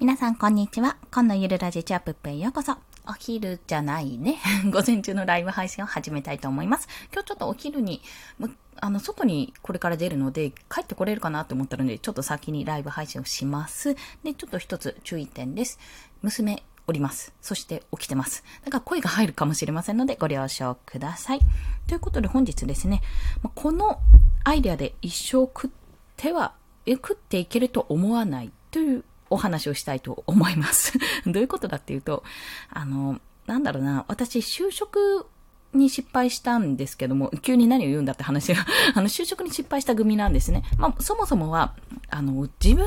皆さん、こんにちは。今のゆるラジチャップップへようこそ。お昼じゃないね。午前中のライブ配信を始めたいと思います。今日ちょっとお昼に、あの、外にこれから出るので、帰ってこれるかなと思ったので、ちょっと先にライブ配信をします。で、ちょっと一つ注意点です。娘、おります。そして起きてます。だから声が入るかもしれませんのでご了承ください。ということで本日ですね、このアイデアで一生食っては、食っていけると思わないというお話をしたいと思います。どういうことだっていうと、あの、なんだろうな、私、就職に失敗したんですけども、急に何を言うんだって話が、あの、就職に失敗した組なんですね。まあ、そもそもは、あの、自分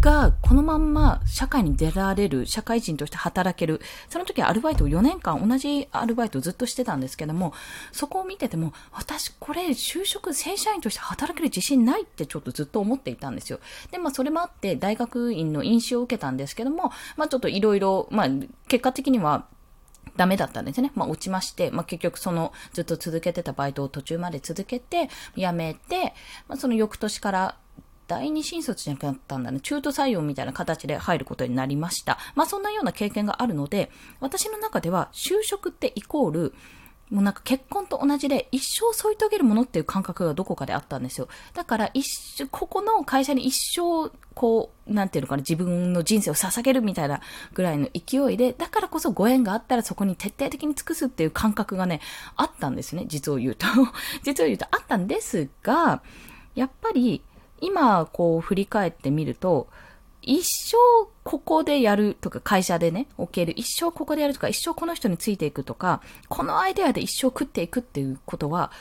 がこのまんま社会に出られる、社会人として働ける、その時アルバイトを4年間同じアルバイトをずっとしてたんですけども、そこを見てても、私これ就職正社員として働ける自信ないってちょっとずっと思っていたんですよ。で、まあ、それもあって大学院の飲酒を受けたんですけども、まあ、ちょっといろいろ、まあ、結果的には、ダメだったんですね。まあ、落ちまして、まあ、結局その、ずっと続けてたバイトを途中まで続けて、辞めて、まあ、その翌年から、第二新卒じゃなくなったんだね。中途採用みたいな形で入ることになりました。まあそんなような経験があるので、私の中では就職ってイコール、もうなんか結婚と同じで一生添い遂げるものっていう感覚がどこかであったんですよ。だから一ここの会社に一生、こう、なんていうのかな、自分の人生を捧げるみたいなぐらいの勢いで、だからこそご縁があったらそこに徹底的に尽くすっていう感覚がね、あったんですね。実を言うと。実を言うとあったんですが、やっぱり今こう振り返ってみると、一生ここでやるとか、会社でね、置ける。一生ここでやるとか、一生この人についていくとか、このアイデアで一生食っていくっていうことは、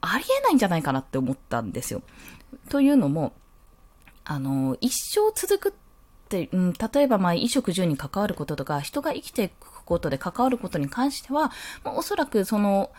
ありえないんじゃないかなって思ったんですよ。というのも、あの、一生続くって、うん、例えばまあ、衣食住に関わることとか、人が生きていくことで関わることに関しては、まあ、おそらくその、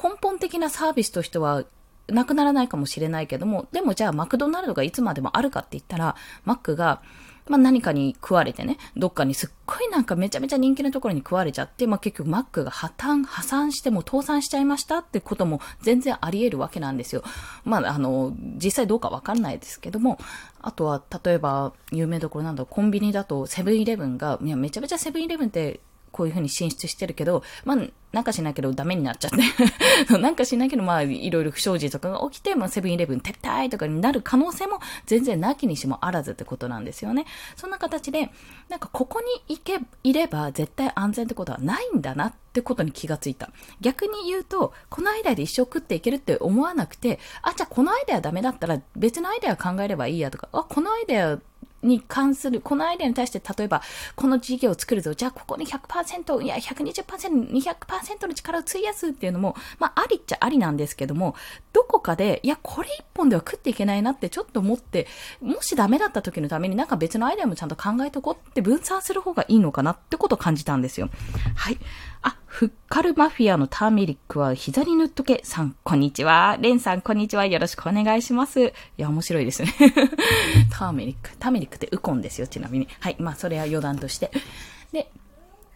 根本的なサービスとしてはなくならないかもしれないけども、でもじゃあマクドナルドがいつまでもあるかって言ったら、マックが、まあ、何かに食われてね、どっかにすっごいなんかめちゃめちゃ人気のところに食われちゃって、まあ、結局マックが破綻、破産しても倒産しちゃいましたってことも全然あり得るわけなんですよ。まあ、あの、実際どうかわかんないですけども、あとは、例えば、有名どころなんだコンビニだとセブンイレブンが、いや、めちゃめちゃセブンイレブンってこういうふうに進出してるけど、まあ、なんかしないけどダメになっちゃって なんかしないけど、まあ、いろいろ不祥事とかが起きて、まあ、セブンイレブン撤退とかになる可能性も全然なきにしもあらずってことなんですよね。そんな形で、なんかここに行け、いれば絶対安全ってことはないんだなってことに気がついた。逆に言うと、このアイデアで一生食っていけるって思わなくて、あ、じゃあこのアイデアダメだったら別のアイデア考えればいいやとか、あ、このアイデアに関する、このアイデアに対して、例えば、この事業を作るぞ、じゃあここに100%、いや、120%、200%の力を費やすっていうのも、まあ、ありっちゃありなんですけども、どこかで、いや、これ一本では食っていけないなってちょっと思って、もしダメだった時のためになんか別のアイデアもちゃんと考えとこうって分散する方がいいのかなってことを感じたんですよ。はい。あ、フッカルマフィアのターメリックは膝に塗っとけさん、こんにちは。レンさん、こんにちは。よろしくお願いします。いや、面白いですね。ターメリック。ターメリックってウコンですよ、ちなみに。はい。まあ、それは余談として。で、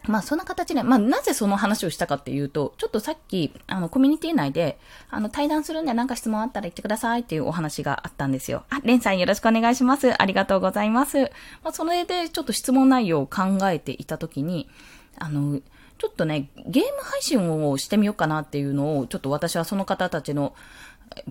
まあそんな形で、まあなぜその話をしたかっていうと、ちょっとさっき、あのコミュニティ内で、あの対談するんで何か質問あったら言ってくださいっていうお話があったんですよ。あ、レンさんよろしくお願いします。ありがとうございます。まあそれでちょっと質問内容を考えていたときに、あの、ちょっとね、ゲーム配信をしてみようかなっていうのを、ちょっと私はその方たちの、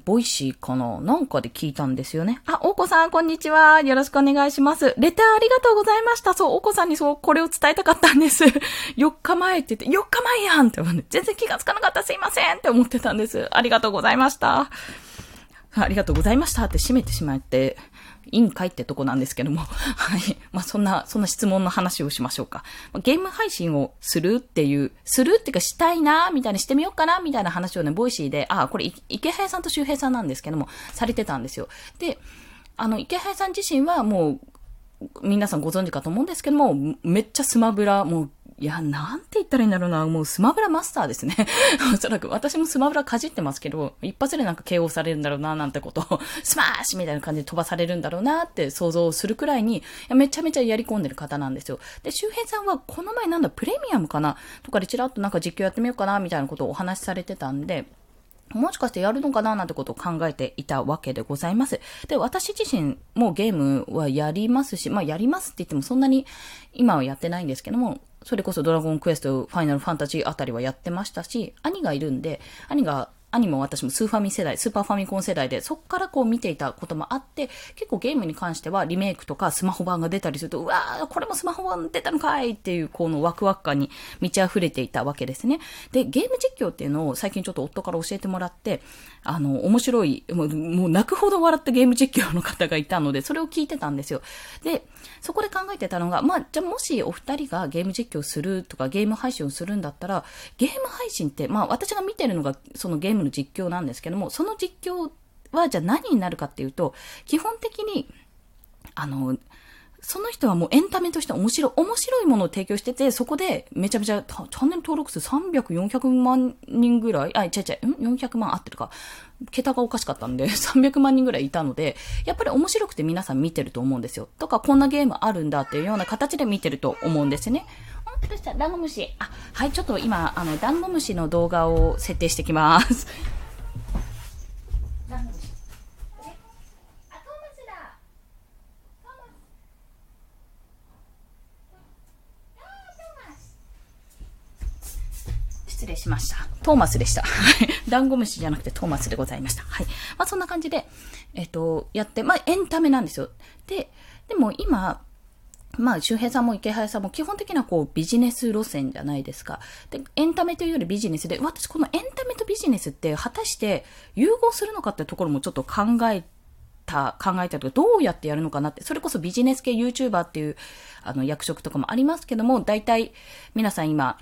ボイシーかな？なんかで聞いたんですよね。あ、お子さん、こんにちは。よろしくお願いします。レターありがとうございました。そう、お子さんにそう、これを伝えたかったんです。4日前って言って、4日前やんって思って、全然気がつかなかったすいませんって思ってたんです。ありがとうございました。ありがとうございましたって締めてしまって、いいんかいってとこなんですけども。はい。まあ、そんな、そんな質問の話をしましょうか。ゲーム配信をするっていう、するっていうかしたいなみたいにしてみようかなみたいな話をね、ボイシーで、あ、これ、イケハヤさんと周平さんなんですけども、されてたんですよ。で、あの、イケハヤさん自身はもう、皆さんご存知かと思うんですけども、めっちゃスマブラ、もういや、なんて言ったらいいんだろうな。もうスマブラマスターですね。おそらく私もスマブラかじってますけど、一発でなんか KO されるんだろうな、なんてことを、スマッシュみたいな感じで飛ばされるんだろうなって想像するくらいに、めちゃめちゃやり込んでる方なんですよ。で、周平さんはこの前なんだ、プレミアムかな？とかでちらっとなんか実況やってみようかな、みたいなことをお話しされてたんで、もしかしてやるのかななんてことを考えていたわけでございます。で、私自身もゲームはやりますし、まあやりますって言ってもそんなに今はやってないんですけども、それこそドラゴンクエスト、ファイナルファンタジーあたりはやってましたし、兄がいるんで、兄が兄も私もスーファミ世代、スーパーファミコン世代で、そっからこう見ていたこともあって、結構ゲームに関してはリメイクとかスマホ版が出たりすると、うわー、これもスマホ版出たのかいっていう、このワクワク感に満ち溢れていたわけですね。で、ゲーム実況っていうのを最近ちょっと夫から教えてもらって、あの、面白い、もう、もう泣くほど笑ったゲーム実況の方がいたので、それを聞いてたんですよ。で、そこで考えてたのが、まあ、じゃあもしお二人がゲーム実況するとかゲーム配信をするんだったら、ゲーム配信って、まあ私が見てるのがそのゲームの実況なんですけども、その実況はじゃあ何になるかっていうと、基本的に、あの、その人はもうエンタメとして面白い、面白いものを提供してて、そこでめちゃめちゃチャンネル登録数300、400万人ぐらい、あ、違う違う、ん ?400 万合ってるか。桁がおかしかったんで、300万人ぐらいいたので、やっぱり面白くて皆さん見てると思うんですよ。とか、こんなゲームあるんだっていうような形で見てると思うんですね。んどうした？ダンゴムシ。あ、はい、ちょっと今、あの、ダンゴムシの動画を設定してきます。失礼しました。トーマスでした。ダンゴムシじゃなくてトーマスでございました。はい。まあそんな感じで、えっ、と、やって、まあエンタメなんですよ。で、でも今、まあ、周平さんも池原さんも基本的なこうビジネス路線じゃないですか。で、エンタメというよりビジネスで、私このエンタメとビジネスって果たして融合するのかってところもちょっと考えた、考えたとか、どうやってやるのかなって、それこそビジネス系 YouTuber っていうあの役職とかもありますけども、大体皆さん今、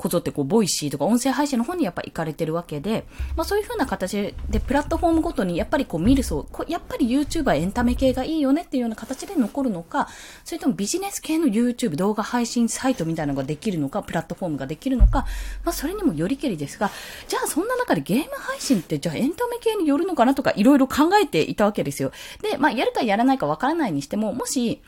こぞってこう、ボイシーとか音声配信の方にやっぱ行かれてるわけで、まあそういう風な形で、プラットフォームごとにやっぱりこう見るそう、やっぱり YouTuber エンタメ系がいいよねっていうような形で残るのか、それともビジネス系の YouTube 動画配信サイトみたいなのができるのか、プラットフォームができるのか、まあそれにもよりけりですが、じゃあそんな中でゲーム配信ってじゃあエンタメ系によるのかなとかいろいろ考えていたわけですよ。で、まあやるかやらないかわからないにしても、もし、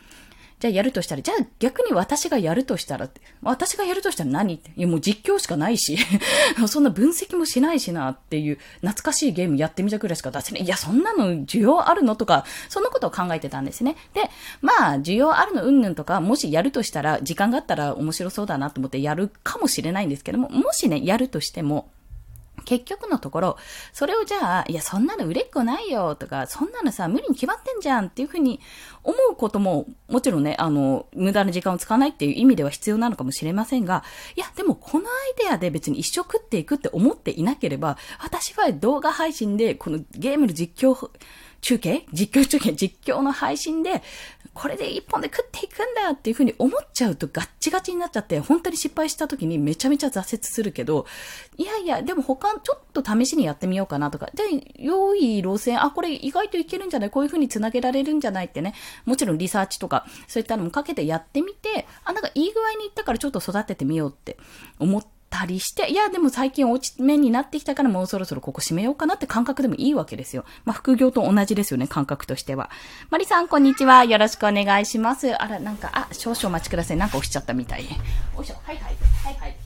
じゃあやるとしたら、じゃあ逆に私がやるとしたらって、私がやるとしたら何って、いやもう実況しかないし、そんな分析もしないしなっていう、懐かしいゲームやってみたくらいしか出せない。いや、そんなの需要あるのとか、そんなことを考えてたんですね。で、まあ、需要あるのうんぬんとか、もしやるとしたら、時間があったら面白そうだなと思ってやるかもしれないんですけども、もしね、やるとしても、結局のところ、それをじゃあ、いや、そんなの売れっ子ないよとか、そんなのさ、無理に決まってんじゃんっていうふうに思うことも、もちろんね、あの、無駄な時間を使わないっていう意味では必要なのかもしれませんが、いや、でもこのアイデアで別に一生食っていくって思っていなければ、私は動画配信でこのゲームの実況、中継実況中継実況の配信で、これで一本で食っていくんだよっていうふうに思っちゃうとガッチガチになっちゃって、本当に失敗した時にめちゃめちゃ挫折するけど、いやいや、でも他、ちょっと試しにやってみようかなとか、じゃあ、良い路線、あ、これ意外といけるんじゃない？こういうふうに繋げられるんじゃないってね、もちろんリサーチとか、そういったのもかけてやってみて、あ、なんかいい具合にいったからちょっと育ててみようって思って、たりして、いや、でも最近落ち目になってきたからもうそろそろここ閉めようかなって感覚でもいいわけですよ。まあ、副業と同じですよね、感覚としては。マリさん、こんにちは。よろしくお願いします。あら、なんか、あ、少々お待ちください。なんか押しちゃったみたい。おいしょ。はい。はいはい。はいはいはい。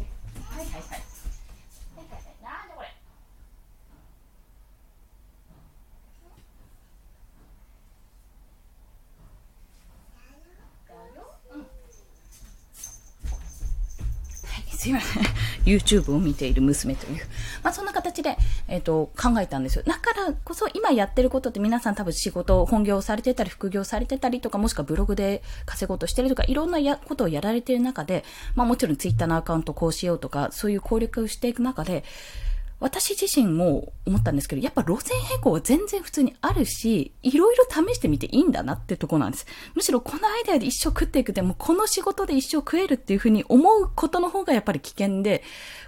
すいません。YouTube を見ている娘という。まあそんな形で、えっ、ー、と、考えたんですよ。だからこそ今やってることって皆さん多分仕事、本業されてたり、副業されてたりとか、もしくはブログで稼ごうとしてるとか、いろんなやことをやられてる中で、まあもちろん Twitter のアカウントこうしようとか、そういう攻略をしていく中で、私自身も思ったんですけど、やっぱ路線変更は全然普通にあるし、いろいろ試してみていいんだなってとこなんです。むしろこのアイデアで一生食っていくでも、この仕事で一生食えるっていうふうに思うことの方がやっぱり危険で、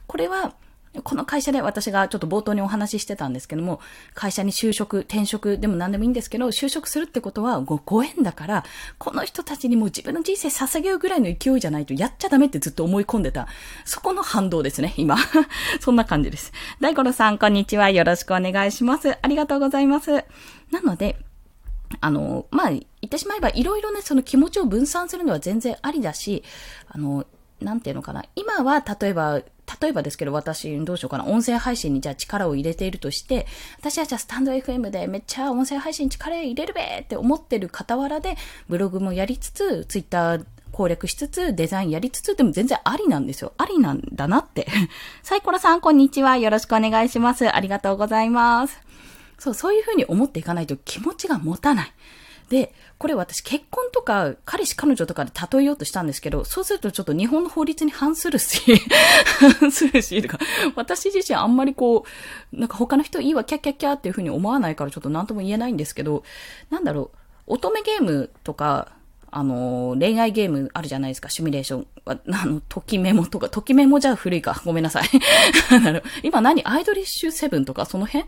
これはこの会社で私がちょっと冒頭にお話ししてたんですけども、会社に就職、転職でも何でもいいんですけど、就職するってことはごご縁だから、この人たちにも自分の人生捧げるぐらいの勢いじゃないとやっちゃダメってずっと思い込んでた。そこの反動ですね、今。そんな感じです。大五郎さん、こんにちは。よろしくお願いします。ありがとうございます。なので、あの、まあ、言ってしまえば、いろいろね、その気持ちを分散するのは全然ありだし、あの、なんていうのかな。今は、例えば、例えばですけど、私、どうしようかな。音声配信にじゃあ力を入れているとして、私はじゃあスタンド FM でめっちゃ音声配信力入れるべって思ってる傍らで、ブログもやりつつ、ツイッター攻略しつつ、デザインやりつつ、でも全然ありなんですよ。ありなんだなって。サイコロさん、こんにちは。よろしくお願いします。ありがとうございます。そう、そういうふうに思っていかないと気持ちが持たない。で、これ私結婚とか彼氏彼女とかで例えようとしたんですけど、そうするとちょっと日本の法律に反するし、反するし、とか、私自身あんまりこう、なんか他の人いいわ、キャッキャッキャっていう風に思わないからちょっと何とも言えないんですけど、なんだろう、乙女ゲームとか、あの、恋愛ゲームあるじゃないですか、シミュレーション。あの、ときメモとか、ときメモじゃ古いか。ごめんなさい。今何？アイドリッシュセブンとか、その辺？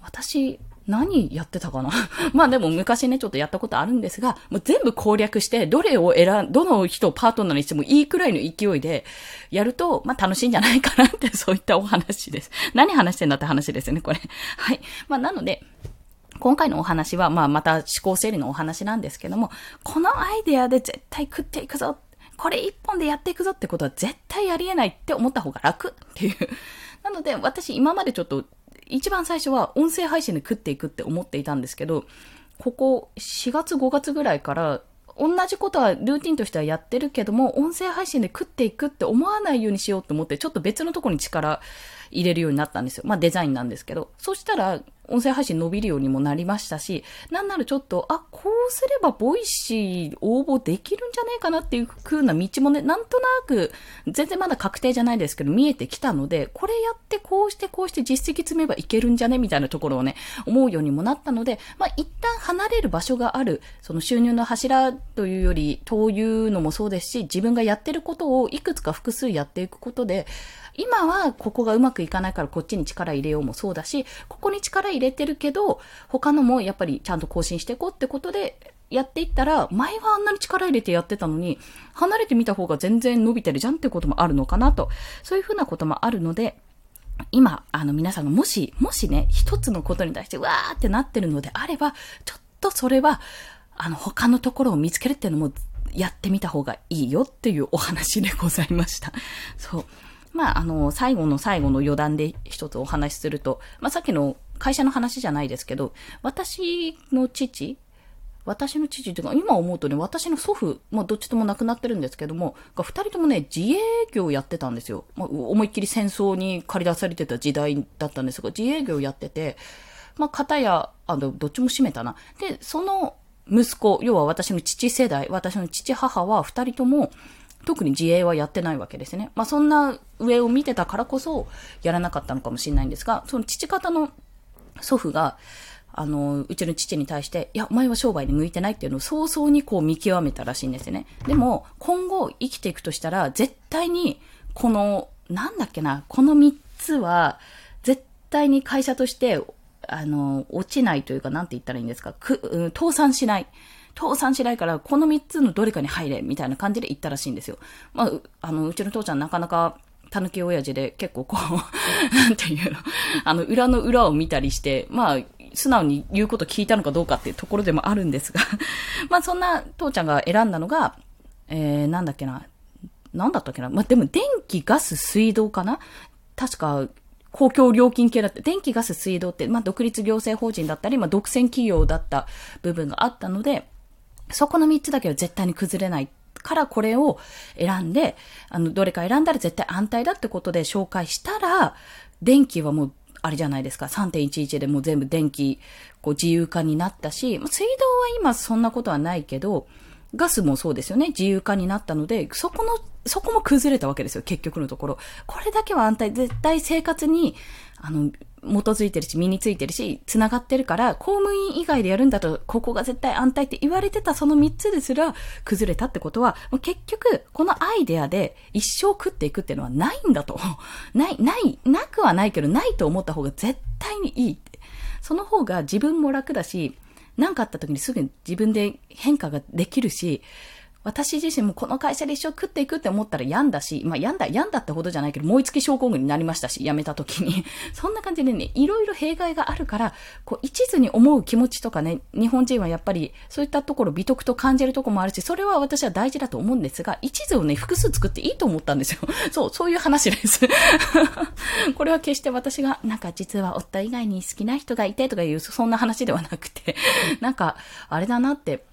私、何やってたかな？まあでも昔ね、ちょっとやったことあるんですが、もう全部攻略して、どれを選ん、どの人をパートナーにしてもいいくらいの勢いでやると、まあ楽しいんじゃないかなって、そういったお話です。何話してんだって話ですよね、これ。はい。まあなので、今回のお話は、まあまた思考整理のお話なんですけども、このアイデアで絶対食っていくぞこれ一本でやっていくぞってことは絶対ありえないって思った方が楽っていう。なので、私今までちょっと一番最初は音声配信で食っていくって思っていたんですけど、ここ4月5月ぐらいから同じことはルーティンとしてはやってるけども、音声配信で食っていくって思わないようにしようと思って、ちょっと別のところに力入れるようになったんですよ。まあデザインなんですけど。そしたら、音声配信伸びるようにもなりましたし、なんならちょっと、あ、こうすればボイシー応募できるんじゃねえかなっていう風な道もね、なんとなく、全然まだ確定じゃないですけど、見えてきたので、これやってこうしてこうして実績積めばいけるんじゃね？みたいなところをね、思うようにもなったので、まあ一旦離れる場所がある、その収入の柱というより、というのもそうですし、自分がやってることをいくつか複数やっていくことで、今はここがうまくいかないからこっちに力入れようもそうだし、ここに力入れ入れてるけど、他のもやっぱりちゃんと更新していこうってことで、やっていったら、前はあんなに力入れてやってたのに、離れてみた方が全然伸びてるじゃんってこともあるのかなと。そういうふうなこともあるので、今、あの皆さんがもし、もしね、一つのことに対してわーってなってるのであれば、ちょっとそれは、あの他のところを見つけるっていうのもやってみた方がいいよっていうお話でございました。そう。まあ、あの、最後の最後の余談で一つお話しすると、まあ、さっきの会社の話じゃないですけど、私の父、私の父というか、今思うとね、私の祖父、まあ、どっちとも亡くなってるんですけども、が二人ともね、自営業やってたんですよ。まあ、思いっきり戦争に駆り出されてた時代だったんですが、自営業やってて、まあ、片や、あの、どっちも閉めたな。で、その息子、要は私の父世代、私の父母は二人とも、特に自営はやってないわけですね。まあそんな上を見てたからこそやらなかったのかもしれないんですが、その父方の祖父が、あの、うちの父に対して、いや、お前は商売に向いてないっていうのを早々にこう見極めたらしいんですよね。でも、今後生きていくとしたら、絶対に、この、なんだっけな、この3つは、絶対に会社として、あの、落ちないというか、なんて言ったらいいんですか、く、うん、倒産しない。倒産しないから、この3つのどれかに入れ、みたいな感じで言ったらしいんですよ。まあ、あの、うちの父ちゃんなかなか、たぬき親父で結構こう、なんていうの、あの、裏の裏を見たりして、まあ、素直に言うこと聞いたのかどうかっていうところでもあるんですが まあそんな父ちゃんが選んだのが、えー、なんだっけな、なんだったっけな、まあでも電気、ガス、水道かな？確か、公共料金系だって、電気、ガス、水道って、まあ独立行政法人だったり、まあ独占企業だった部分があったので、そこの3つだけは絶対に崩れないからこれを選んで、あの、どれか選んだら絶対安泰だってことで紹介したら、電気はもう、あれじゃないですか、3.11でもう全部電気、こう自由化になったし、水道は今そんなことはないけど、ガスもそうですよね。自由化になったので、そこの、そこも崩れたわけですよ。結局のところ。これだけは安泰。絶対生活に、あの、基づいてるし、身についてるし、繋がってるから、公務員以外でやるんだと、ここが絶対安泰って言われてたその3つですら崩れたってことは、結局、このアイデアで一生食っていくっていうのはないんだと。ない、ない、なくはないけど、ないと思った方が絶対にいいって。その方が自分も楽だし、何かあった時にすぐに自分で変化ができるし、私自身もこの会社で一生食っていくって思ったら病んだし、まあ病んだ、病んだってほどじゃないけど、燃え尽き症候群になりましたし、辞めた時に。そんな感じでね、いろいろ弊害があるから、こう、一途に思う気持ちとかね、日本人はやっぱり、そういったところ美徳と感じるとこもあるし、それは私は大事だと思うんですが、一途をね、複数作っていいと思ったんですよ。そう、そういう話です。これは決して私が、なんか実は夫以外に好きな人がいてとかいう、そんな話ではなくて、なんか、あれだなって、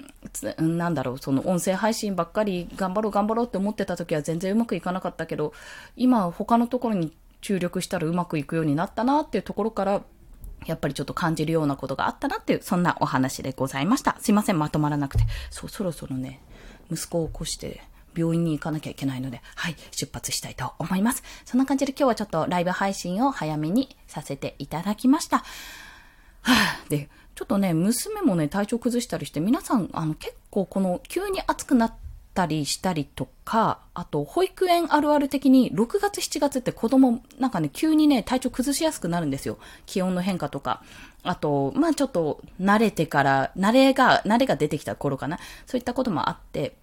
なんだろう、その音声配信ばっかり頑張ろう頑張ろうって思ってた時は全然うまくいかなかったけど、今他のところに注力したらうまくいくようになったなっていうところから、やっぱりちょっと感じるようなことがあったなっていう、そんなお話でございました。すいません、まとまらなくて。そう、そろそろね、息子を起こして、病院に行かなきゃいけないので、はい、出発したいと思います。そんな感じで今日はちょっとライブ配信を早めにさせていただきました。はぁ、で、ちょっとね、娘もね、体調崩したりして、皆さん、あの、結構この、急に暑くなったりしたりとか、あと、保育園あるある的に、6月、7月って子供、なんかね、急にね、体調崩しやすくなるんですよ。気温の変化とか。あと、まあちょっと、慣れてから、慣れが、慣れが出てきた頃かな。そういったこともあって、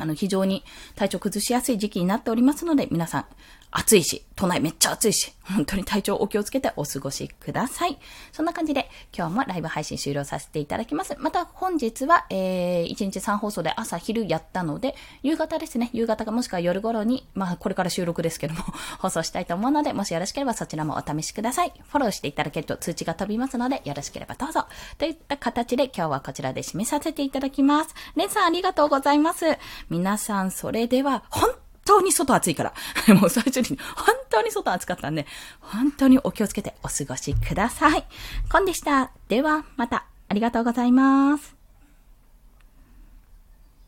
あの、非常に体調崩しやすい時期になっておりますので、皆さん、暑いし、都内めっちゃ暑いし、本当に体調お気をつけてお過ごしください。そんな感じで、今日もライブ配信終了させていただきます。また本日は、えー、1日3放送で朝昼やったので、夕方ですね、夕方かもしくは夜頃に、まあこれから収録ですけども、放送したいと思うので、もしよろしければそちらもお試しください。フォローしていただけると通知が飛びますので、よろしければどうぞ。といった形で今日はこちらで締めさせていただきます。レンさんありがとうございます。皆さん、それでは、本当に外暑いから。もう最初に、本当に外暑かったんで、本当にお気をつけてお過ごしください。コンでした。では、また、ありがとうございます。